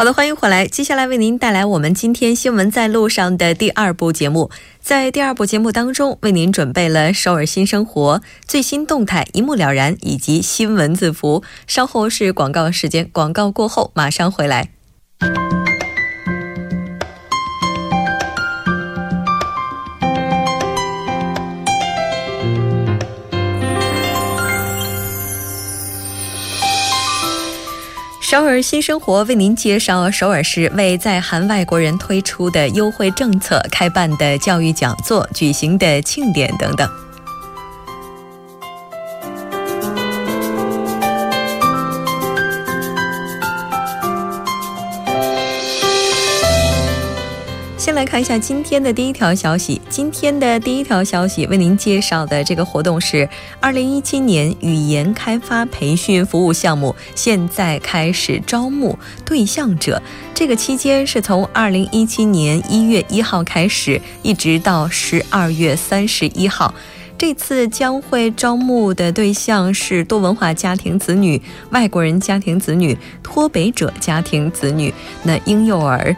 好的，欢迎回来。接下来为您带来我们今天新闻在路上的第二部节目。在第二部节目当中，为您准备了首尔新生活最新动态一目了然，以及新闻字符。稍后是广告时间，广告过后马上回来。首尔新生活为您介绍首尔市为在韩外国人推出的优惠政策、开办的教育讲座、举行的庆典等等。先来看一下今天的第一条消息。今天的第一条消息为您介绍的这个活动是二零一七年语言开发培训服务项目，现在开始招募对象者。这个期间是从二零一七年一月一号开始，一直到十二月三十一号。这次将会招募的对象是多文化家庭子女、外国人家庭子女、脱北者家庭子女。那婴幼儿，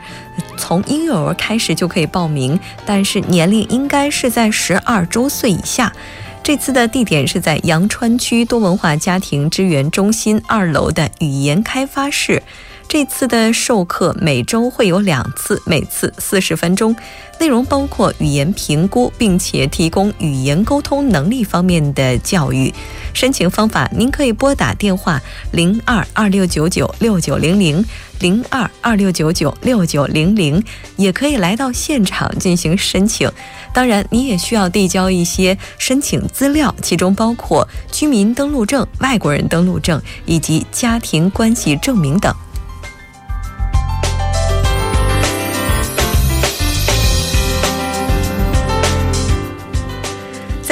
从婴幼儿开始就可以报名，但是年龄应该是在十二周岁以下。这次的地点是在阳川区多文化家庭支援中心二楼的语言开发室。这次的授课每周会有两次，每次四十分钟，内容包括语言评估，并且提供语言沟通能力方面的教育。申请方法，您可以拨打电话零二二六九九六九零零零二二六九九六九零零，也可以来到现场进行申请。当然，你也需要递交一些申请资料，其中包括居民登录证、外国人登录证以及家庭关系证明等。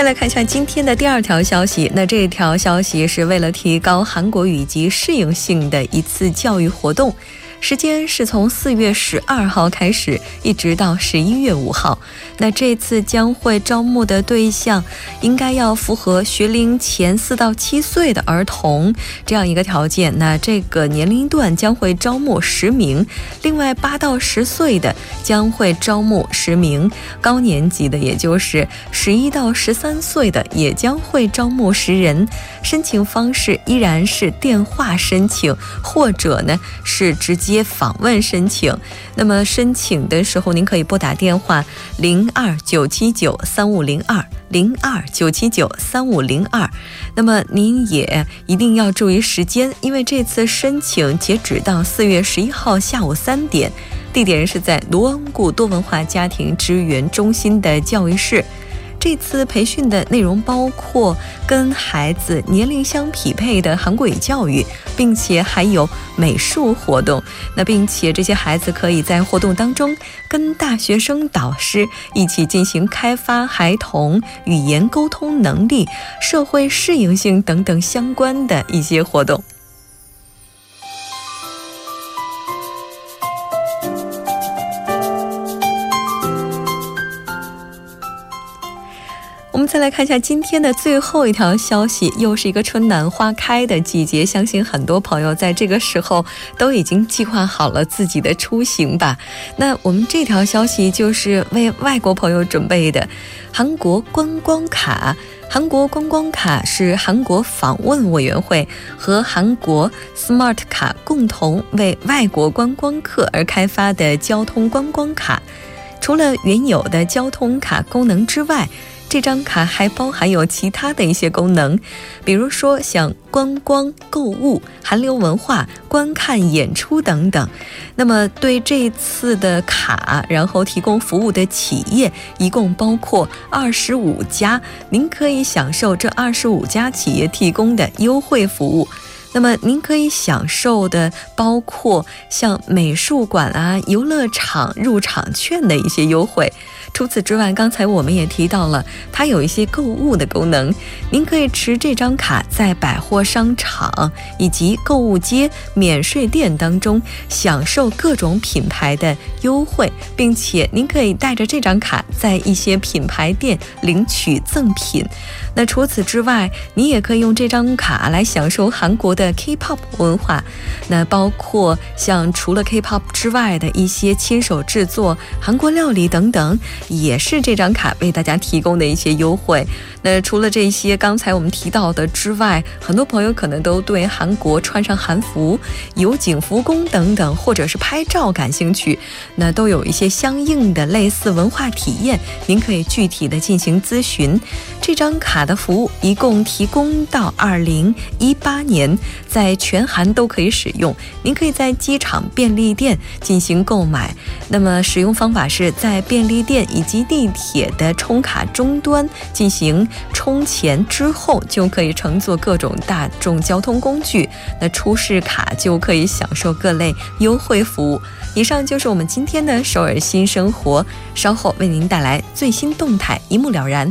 再来看一下今天的第二条消息。那这条消息是为了提高韩国语及适应性的一次教育活动。时间是从四月十二号开始，一直到十一月五号。那这次将会招募的对象，应该要符合学龄前四到七岁的儿童这样一个条件。那这个年龄段将会招募十名，另外八到十岁的将会招募十名，高年级的也就是十一到十三岁的也将会招募十人。申请方式依然是电话申请，或者呢是直接。接访问申请，那么申请的时候，您可以拨打电话零二九七九三五零二零二九七九三五零二。那么您也一定要注意时间，因为这次申请截止到四月十一号下午三点，地点是在卢恩固多文化家庭支援中心的教育室。这次培训的内容包括跟孩子年龄相匹配的韩国语教育，并且还有美术活动。那并且这些孩子可以在活动当中跟大学生导师一起进行开发孩童语言沟通能力、社会适应性等等相关的一些活动。再来看一下今天的最后一条消息，又是一个春暖花开的季节，相信很多朋友在这个时候都已经计划好了自己的出行吧。那我们这条消息就是为外国朋友准备的，韩国观光卡。韩国观光卡是韩国访问委员会和韩国 Smart 卡共同为外国观光客而开发的交通观光卡。除了原有的交通卡功能之外，这张卡还包含有其他的一些功能，比如说像观光、购物、韩流文化、观看演出等等。那么对这次的卡，然后提供服务的企业一共包括二十五家，您可以享受这二十五家企业提供的优惠服务。那么您可以享受的包括像美术馆啊、游乐场入场券的一些优惠。除此之外，刚才我们也提到了，它有一些购物的功能。您可以持这张卡在百货商场以及购物街、免税店当中享受各种品牌的优惠，并且您可以带着这张卡在一些品牌店领取赠品。那除此之外，你也可以用这张卡来享受韩国的 K-pop 文化，那包括像除了 K-pop 之外的一些亲手制作韩国料理等等。也是这张卡为大家提供的一些优惠。那除了这些刚才我们提到的之外，很多朋友可能都对韩国穿上韩服、游景福宫等等，或者是拍照感兴趣。那都有一些相应的类似文化体验，您可以具体的进行咨询。这张卡卡的服务一共提供到二零一八年，在全韩都可以使用。您可以在机场便利店进行购买。那么使用方法是在便利店以及地铁的充卡终端进行充钱之后，就可以乘坐各种大众交通工具。那出示卡就可以享受各类优惠服务。以上就是我们今天的首尔新生活，稍后为您带来最新动态，一目了然。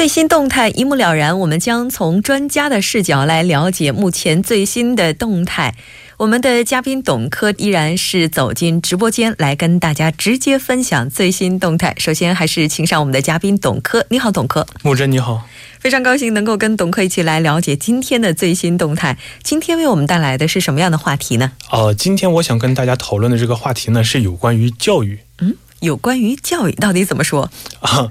最新动态一目了然，我们将从专家的视角来了解目前最新的动态。我们的嘉宾董科依然是走进直播间来跟大家直接分享最新动态。首先还是请上我们的嘉宾董科，你好，董科。木真你好，非常高兴能够跟董科一起来了解今天的最新动态。今天为我们带来的是什么样的话题呢？呃，今天我想跟大家讨论的这个话题呢，是有关于教育。嗯，有关于教育，到底怎么说 啊？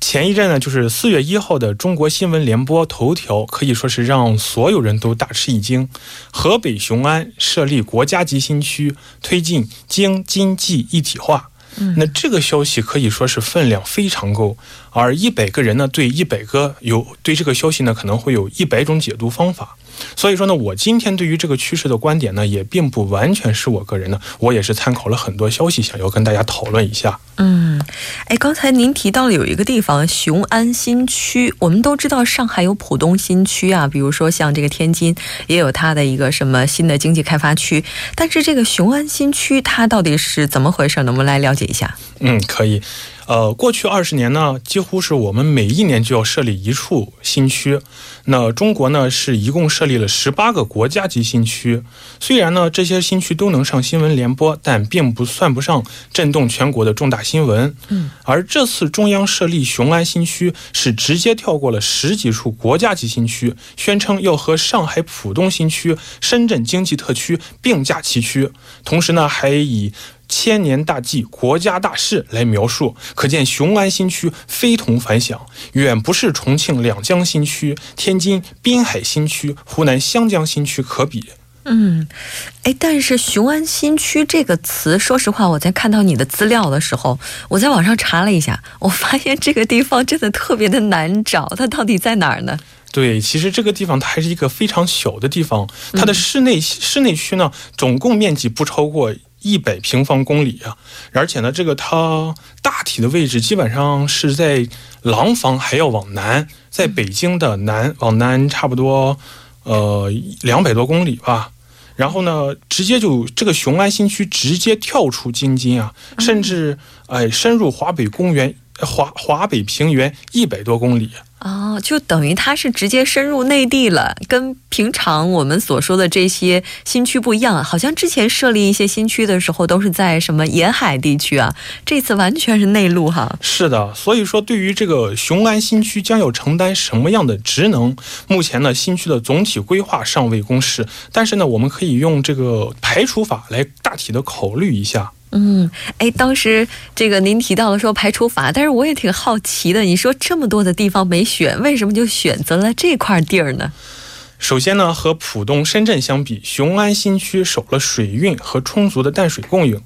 前一阵呢，就是四月一号的中国新闻联播头条，可以说是让所有人都大吃一惊。河北雄安设立国家级新区，推进京津冀一体化。那这个消息可以说是分量非常够。而一百个人呢，对一百个有对这个消息呢，可能会有一百种解读方法。所以说呢，我今天对于这个趋势的观点呢，也并不完全是我个人的，我也是参考了很多消息，想要跟大家讨论一下。嗯，哎，刚才您提到了有一个地方雄安新区，我们都知道上海有浦东新区啊，比如说像这个天津也有它的一个什么新的经济开发区，但是这个雄安新区它到底是怎么回事呢？我们来了解一下。嗯，可以。呃，过去二十年呢，几乎是我们每一年就要设立一处新区。那中国呢，是一共设立了十八个国家级新区。虽然呢，这些新区都能上新闻联播，但并不算不上震动全国的重大新闻。嗯，而这次中央设立雄安新区，是直接跳过了十几处国家级新区，宣称要和上海浦东新区、深圳经济特区并驾齐驱。同时呢，还以。千年大计、国家大事来描述，可见雄安新区非同凡响，远不是重庆两江新区、天津滨海新区、湖南湘江新区可比。嗯，哎，但是雄安新区这个词，说实话，我在看到你的资料的时候，我在网上查了一下，我发现这个地方真的特别的难找，它到底在哪儿呢？对，其实这个地方它还是一个非常小的地方，它的室内室内区呢，总共面积不超过。一百平方公里啊，而且呢，这个它大体的位置基本上是在廊坊还要往南，在北京的南往南差不多呃两百多公里吧。然后呢，直接就这个雄安新区直接跳出京津啊，甚至哎深入华北公园、华华北平原一百多公里。哦，就等于它是直接深入内地了，跟平常我们所说的这些新区不一样。好像之前设立一些新区的时候，都是在什么沿海地区啊，这次完全是内陆哈。是的，所以说对于这个雄安新区将要承担什么样的职能，目前呢新区的总体规划尚未公示，但是呢我们可以用这个排除法来大体的考虑一下。嗯，哎，当时这个您提到了说排除法，但是我也挺好奇的。你说这么多的地方没选，为什么就选择了这块地儿呢？首先呢，和浦东、深圳相比，雄安新区守了水运和充足的淡水供应。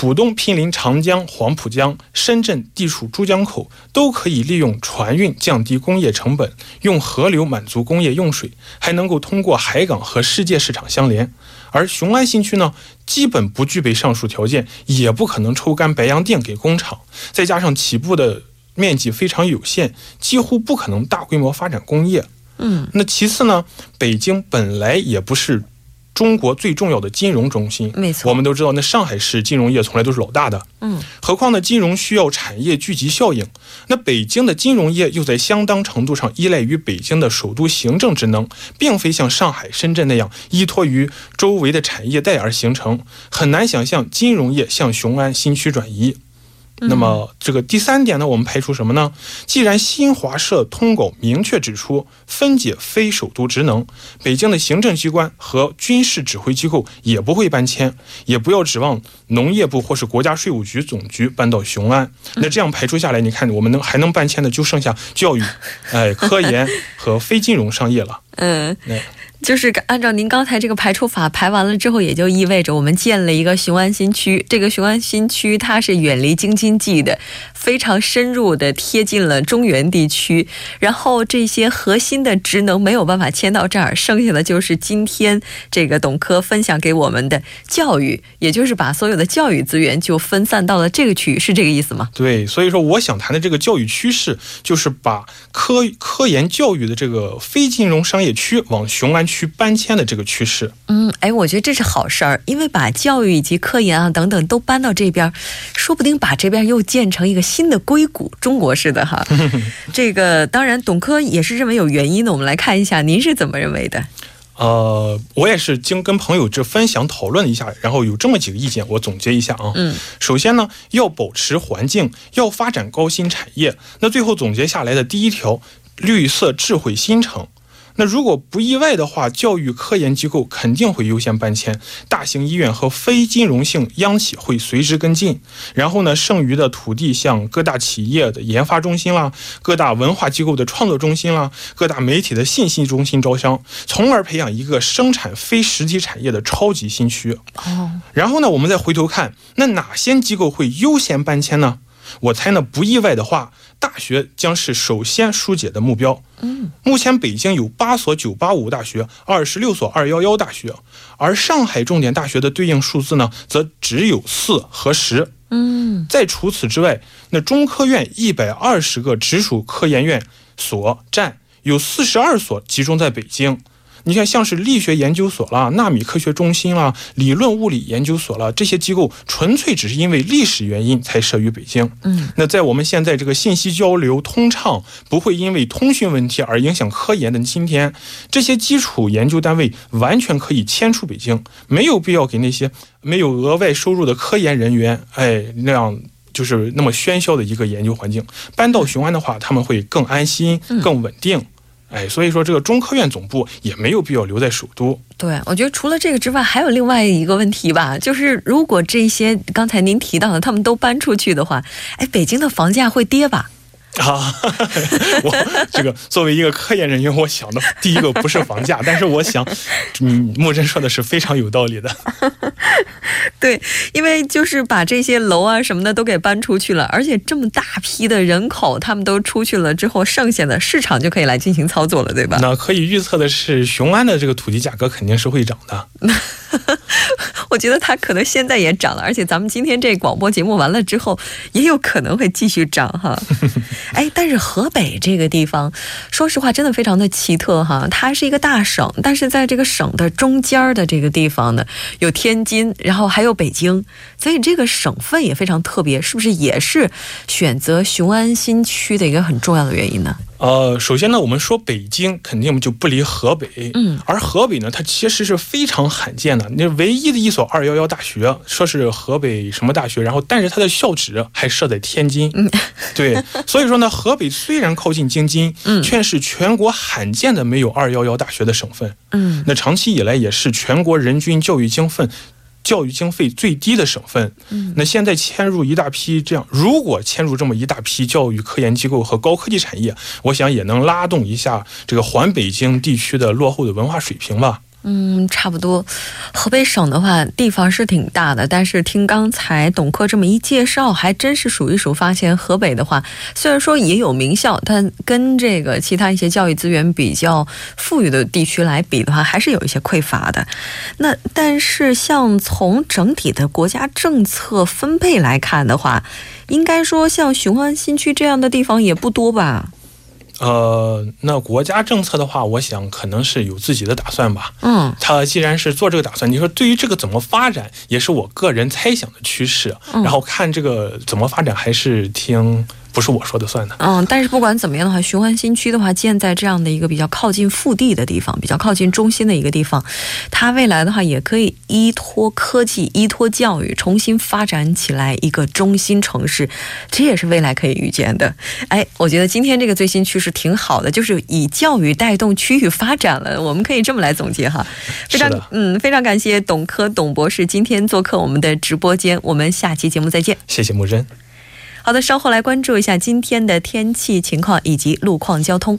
浦东毗邻长江、黄浦江，深圳地处珠江口，都可以利用船运降低工业成本，用河流满足工业用水，还能够通过海港和世界市场相连。而雄安新区呢，基本不具备上述条件，也不可能抽干白洋淀给工厂，再加上起步的面积非常有限，几乎不可能大规模发展工业。嗯，那其次呢，北京本来也不是。中国最重要的金融中心，没错，我们都知道，那上海市金融业从来都是老大的。嗯，何况呢，金融需要产业聚集效应，那北京的金融业又在相当程度上依赖于北京的首都行政职能，并非像上海、深圳那样依托于周围的产业带而形成，很难想象金融业向雄安新区转移。那么这个第三点呢，我们排除什么呢？既然新华社通稿明确指出分解非首都职能，北京的行政机关和军事指挥机构也不会搬迁，也不要指望农业部或是国家税务局总局搬到雄安。那这样排除下来，你看我们能还能搬迁的就剩下教育、哎科研和非金融商业了。嗯。就是按照您刚才这个排除法排完了之后，也就意味着我们建了一个雄安新区。这个雄安新区它是远离京津冀的，非常深入的贴近了中原地区。然后这些核心的职能没有办法迁到这儿，剩下的就是今天这个董科分享给我们的教育，也就是把所有的教育资源就分散到了这个区域，是这个意思吗？对，所以说我想谈的这个教育趋势，就是把科科研教育的这个非金融商业区往雄安。区搬迁的这个趋势，嗯，哎，我觉得这是好事儿，因为把教育以及科研啊等等都搬到这边，说不定把这边又建成一个新的硅谷，中国式的哈。这个当然，董科也是认为有原因的。我们来看一下，您是怎么认为的？呃，我也是经跟朋友这分享讨论一下，然后有这么几个意见，我总结一下啊。嗯，首先呢，要保持环境，要发展高新产业。那最后总结下来的第一条，绿色智慧新城。那如果不意外的话，教育科研机构肯定会优先搬迁，大型医院和非金融性央企会随之跟进。然后呢，剩余的土地向各大企业的研发中心啦，各大文化机构的创作中心啦，各大媒体的信息中心招商，从而培养一个生产非实体产业的超级新区。哦，然后呢，我们再回头看，那哪些机构会优先搬迁呢？我猜呢，不意外的话，大学将是首先疏解的目标。嗯，目前北京有八所985大学，二十六所211大学，而上海重点大学的对应数字呢，则只有四和十。嗯，在除此之外，那中科院一百二十个直属科研院所占有四十二所集中在北京。你看，像是力学研究所啦、纳米科学中心啦、理论物理研究所啦，这些机构纯粹只是因为历史原因才设于北京。嗯，那在我们现在这个信息交流通畅，不会因为通讯问题而影响科研的今天，这些基础研究单位完全可以迁出北京，没有必要给那些没有额外收入的科研人员，哎，那样就是那么喧嚣的一个研究环境。搬到雄安的话，他们会更安心、更稳定。哎，所以说这个中科院总部也没有必要留在首都。对，我觉得除了这个之外，还有另外一个问题吧，就是如果这些刚才您提到的他们都搬出去的话，哎，北京的房价会跌吧？啊，我这个作为一个科研人员，我想的第一个不是房价，但是我想，嗯，木真说的是非常有道理的。对，因为就是把这些楼啊什么的都给搬出去了，而且这么大批的人口他们都出去了之后，剩下的市场就可以来进行操作了，对吧？那可以预测的是，雄安的这个土地价格肯定是会涨的。我觉得它可能现在也涨了，而且咱们今天这广播节目完了之后，也有可能会继续涨哈。哎，但是河北这个地方，说实话，真的非常的奇特哈。它是一个大省，但是在这个省的中间的这个地方呢，有天津，然后还有北京，所以这个省份也非常特别，是不是也是选择雄安新区的一个很重要的原因呢？呃，首先呢，我们说北京肯定就不离河北，嗯，而河北呢，它其实是非常罕见的，那唯一的一所二幺幺大学，说是河北什么大学，然后但是它的校址还设在天津，嗯，对，所以说呢，河北虽然靠近京津，嗯，却是全国罕见的没有二幺幺大学的省份，嗯，那长期以来也是全国人均教育经费。教育经费最低的省份，嗯，那现在迁入一大批这样，如果迁入这么一大批教育科研机构和高科技产业，我想也能拉动一下这个环北京地区的落后的文化水平吧。嗯，差不多。河北省的话，地方是挺大的，但是听刚才董科这么一介绍，还真是数一数，发现河北的话，虽然说也有名校，但跟这个其他一些教育资源比较富裕的地区来比的话，还是有一些匮乏的。那但是，像从整体的国家政策分配来看的话，应该说像雄安新区这样的地方也不多吧？呃，那国家政策的话，我想可能是有自己的打算吧。嗯，他既然是做这个打算，你说对于这个怎么发展，也是我个人猜想的趋势。然后看这个怎么发展，还是听。不是我说的算的。嗯，但是不管怎么样的话，雄安新区的话建在这样的一个比较靠近腹地的地方，比较靠近中心的一个地方，它未来的话也可以依托科技、依托教育，重新发展起来一个中心城市，这也是未来可以预见的。哎，我觉得今天这个最新趋势挺好的，就是以教育带动区域发展了，我们可以这么来总结哈。非常嗯，非常感谢董科董博士今天做客我们的直播间，我们下期节目再见。谢谢木真。好的，稍后来关注一下今天的天气情况以及路况、交通。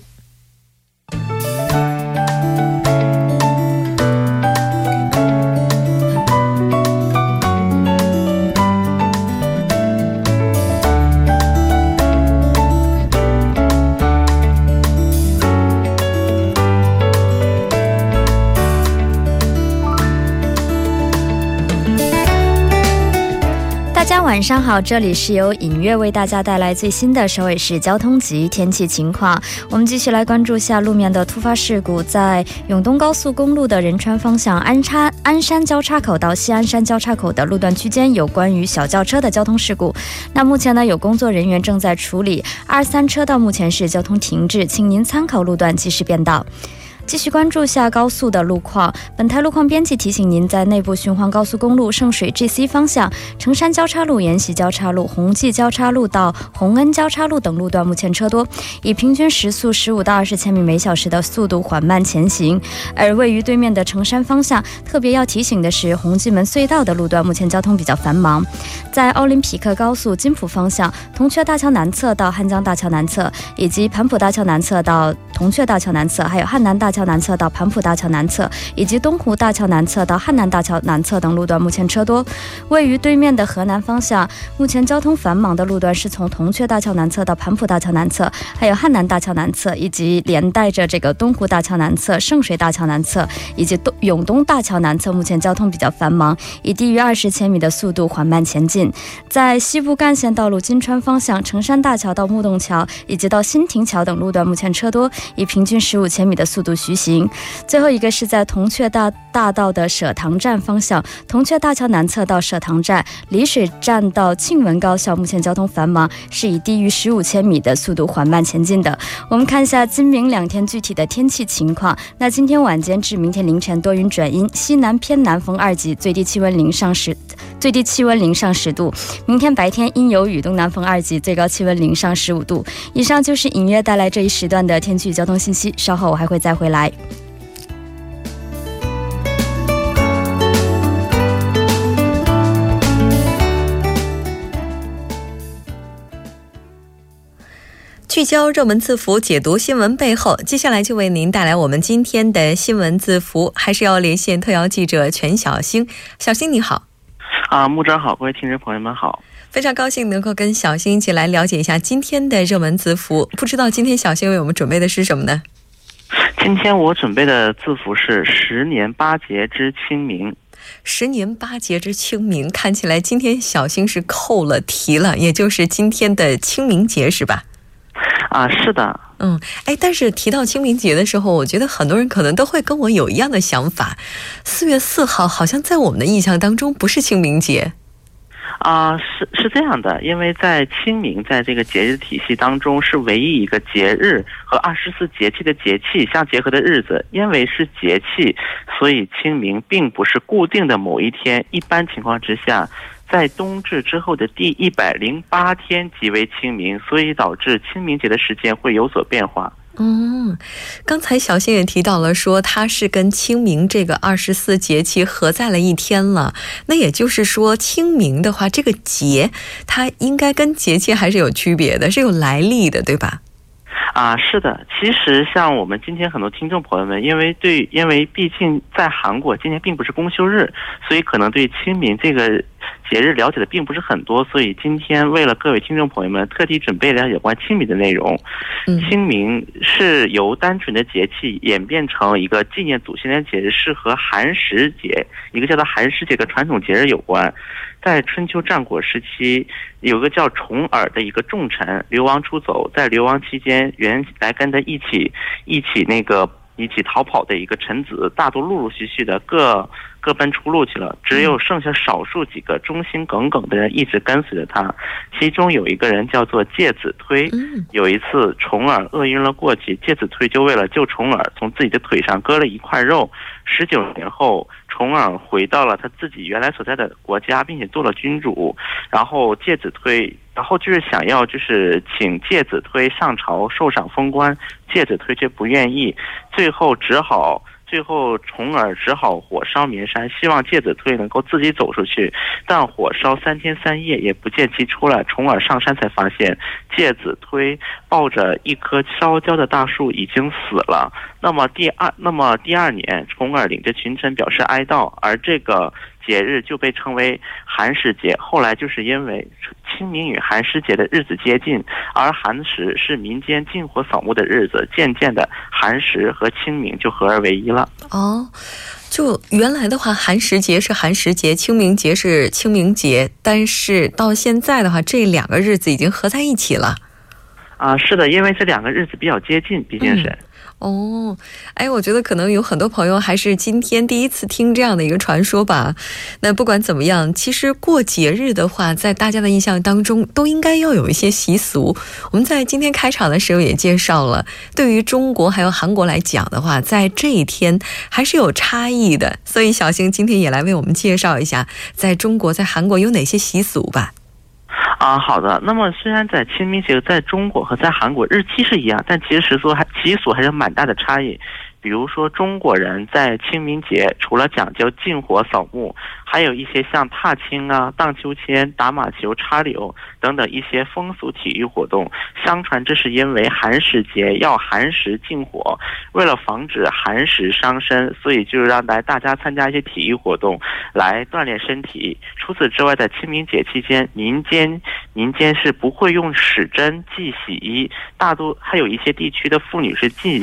晚上好，这里是由影月为大家带来最新的首尔市交通及天气情况。我们继续来关注下路面的突发事故，在永东高速公路的仁川方向安插鞍山交叉口到西安山交叉口的路段区间有关于小轿车的交通事故。那目前呢，有工作人员正在处理，二三车道目前是交通停滞，请您参考路段及时变道。继续关注下高速的路况。本台路况编辑提醒您，在内部循环高速公路圣水 GC 方向，成山交叉路、延禧交叉路、红济交叉路到洪恩交叉路等路段，目前车多，以平均时速十五到二十千米每小时的速度缓慢前行。而位于对面的成山方向，特别要提醒的是，红济门隧道的路段目前交通比较繁忙。在奥林匹克高速金浦方向，铜雀大桥南侧到汉江大桥南侧，以及盘浦大桥南侧到铜雀大桥南侧，还有汉南大桥。南侧到盘浦大桥南侧，以及东湖大桥南侧到汉南大桥南侧等路段，目前车多。位于对面的河南方向，目前交通繁忙的路段是从铜雀大桥南侧到盘浦大桥南侧，还有汉南大桥南侧，以及连带着这个东湖大桥南侧、圣水大桥南侧以及东永东大桥南侧，目前交通比较繁忙，以低于二十千米的速度缓慢前进。在西部干线道路金川方向，成山大桥到木洞桥以及到新亭桥等路段，目前车多，以平均十五千米的速度徐行，最后一个是在铜雀大大道的舍塘站方向，铜雀大桥南侧到舍塘站、丽水站到庆文高校，目前交通繁忙，是以低于十五千米的速度缓慢前进的。我们看一下今明两天具体的天气情况。那今天晚间至明天凌晨多云转阴，西南偏南风二级，最低气温零上十，最低气温零上十度。明天白天阴有雨，东南风二级，最高气温零上十五度。以上就是隐约带来这一时段的天气交通信息，稍后我还会再回。聚焦热门字符，解读新闻背后。接下来就为您带来我们今天的新闻字符，还是要连线特邀记者全小星。小星你好，啊，木真好，各位听众朋友们好，非常高兴能够跟小星一起来了解一下今天的热门字符。不知道今天小星为我们准备的是什么呢？今天我准备的字符是“十年八节之清明”。十年八节之清明，看起来今天小星是扣了题了，也就是今天的清明节是吧？啊，是的。嗯，哎，但是提到清明节的时候，我觉得很多人可能都会跟我有一样的想法。四月四号好像在我们的印象当中不是清明节。啊，是是这样的，因为在清明在这个节日体系当中是唯一一个节日和二十四节气的节气相结合的日子。因为是节气，所以清明并不是固定的某一天。一般情况之下，在冬至之后的第一百零八天即为清明，所以导致清明节的时间会有所变化。嗯，刚才小新也提到了，说它是跟清明这个二十四节气合在了一天了。那也就是说，清明的话，这个节它应该跟节气还是有区别的，是有来历的，对吧？啊，是的。其实像我们今天很多听众朋友们，因为对，因为毕竟在韩国今天并不是公休日，所以可能对清明这个。节日了解的并不是很多，所以今天为了各位听众朋友们，特地准备了有关清明的内容。清明是由单纯的节气演变成一个纪念祖先的节日，是和寒食节一个叫做寒食节的传统节日有关。在春秋战国时期，有个叫重耳的一个重臣流亡出走，在流亡期间，原来跟他一起一起那个一起逃跑的一个臣子，大多陆陆续续的各。各奔出路去了，只有剩下少数几个忠心耿耿的人一直跟随着他。其中有一个人叫做介子推。有一次重耳饿晕了过去，介子推就为了救重耳，从自己的腿上割了一块肉。十九年后，重耳回到了他自己原来所在的国家，并且做了君主。然后介子推，然后就是想要就是请介子推上朝受赏封官，介子推却不愿意，最后只好。最后，重耳只好火烧绵山，希望介子推能够自己走出去。但火烧三天三夜也不见其出来。重耳上山才发现，介子推抱着一棵烧焦的大树已经死了。那么第二，那么第二年，重耳领着群臣表示哀悼，而这个。节日就被称为寒食节，后来就是因为清明与寒食节的日子接近，而寒食是民间禁火扫墓的日子，渐渐的寒食和清明就合二为一了。哦，就原来的话，寒食节是寒食节，清明节是清明节，但是到现在的话，这两个日子已经合在一起了。啊，是的，因为这两个日子比较接近，毕竟是。哦，哎，我觉得可能有很多朋友还是今天第一次听这样的一个传说吧。那不管怎么样，其实过节日的话，在大家的印象当中，都应该要有一些习俗。我们在今天开场的时候也介绍了，对于中国还有韩国来讲的话，在这一天还是有差异的。所以小星今天也来为我们介绍一下，在中国、在韩国有哪些习俗吧。啊，好的。那么，虽然在清明节在中国和在韩国日期是一样，但其实说还习俗还是蛮大的差异。比如说，中国人在清明节除了讲究禁火扫墓，还有一些像踏青啊、荡秋千、打马球、插柳等等一些风俗体育活动。相传这是因为寒食节要寒食禁火，为了防止寒食伤身，所以就让来大家参加一些体育活动来锻炼身体。除此之外，在清明节期间，民间民间是不会用使针系洗衣，大多还有一些地区的妇女是系。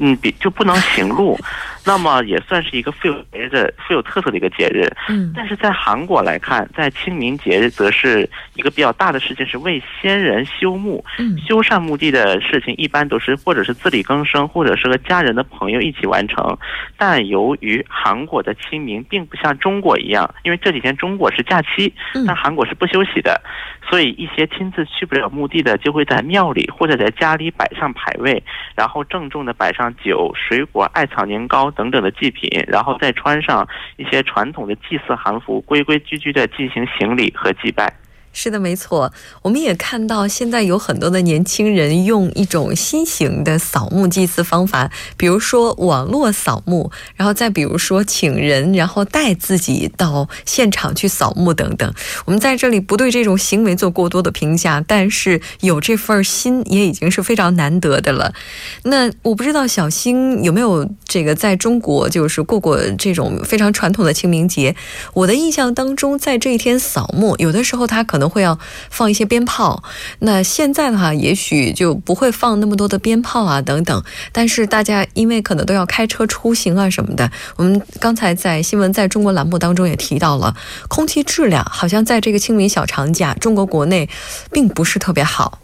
嗯，比就不能行路，那么也算是一个富有节日的、富有特色的一个节日。嗯，但是在韩国来看，在清明节日则是一个比较大的事情，是为先人修墓。嗯，修缮墓地的事情一般都是或者是自力更生，或者是和家人的朋友一起完成。但由于韩国的清明并不像中国一样，因为这几天中国是假期，但韩国是不休息的，所以一些亲自去不了墓地的，就会在庙里或者在家里摆上牌位，然后郑重的摆上。酒、水果、艾草、年糕等等的祭品，然后再穿上一些传统的祭祀韩服，规规矩矩的进行行礼和祭拜。是的，没错。我们也看到，现在有很多的年轻人用一种新型的扫墓祭祀方法，比如说网络扫墓，然后再比如说请人，然后带自己到现场去扫墓等等。我们在这里不对这种行为做过多的评价，但是有这份心也已经是非常难得的了。那我不知道小新有没有这个在中国就是过过这种非常传统的清明节？我的印象当中，在这一天扫墓，有的时候他可能。会要放一些鞭炮，那现在的话，也许就不会放那么多的鞭炮啊等等。但是大家因为可能都要开车出行啊什么的，我们刚才在新闻在中国栏目当中也提到了，空气质量好像在这个清明小长假，中国国内并不是特别好。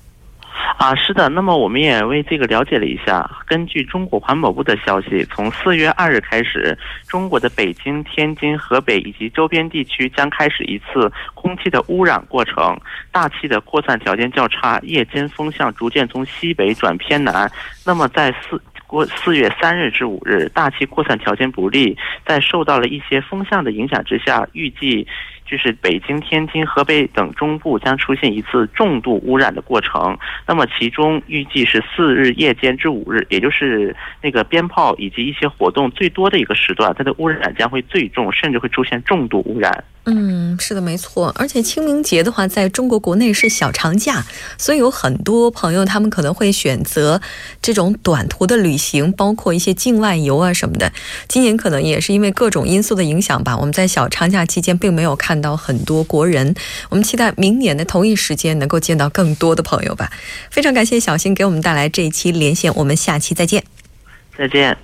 啊，是的。那么我们也为这个了解了一下。根据中国环保部的消息，从四月二日开始，中国的北京、天津、河北以及周边地区将开始一次空气的污染过程。大气的扩散条件较差，夜间风向逐渐从西北转偏南。那么在四过四月三日至五日，大气扩散条件不利，在受到了一些风向的影响之下，预计。就是北京、天津、河北等中部将出现一次重度污染的过程。那么，其中预计是四日夜间至五日，也就是那个鞭炮以及一些活动最多的一个时段，它的污染将会最重，甚至会出现重度污染。嗯，是的，没错。而且清明节的话，在中国国内是小长假，所以有很多朋友他们可能会选择这种短途的旅行，包括一些境外游啊什么的。今年可能也是因为各种因素的影响吧，我们在小长假期间并没有看看到很多国人。我们期待明年的同一时间能够见到更多的朋友吧。非常感谢小新给我们带来这一期连线，我们下期再见。再见。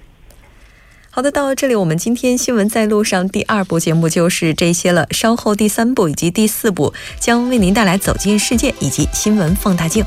好的，到这里，我们今天新闻在路上第二部节目就是这些了。稍后第三部以及第四部将为您带来走进世界以及新闻放大镜。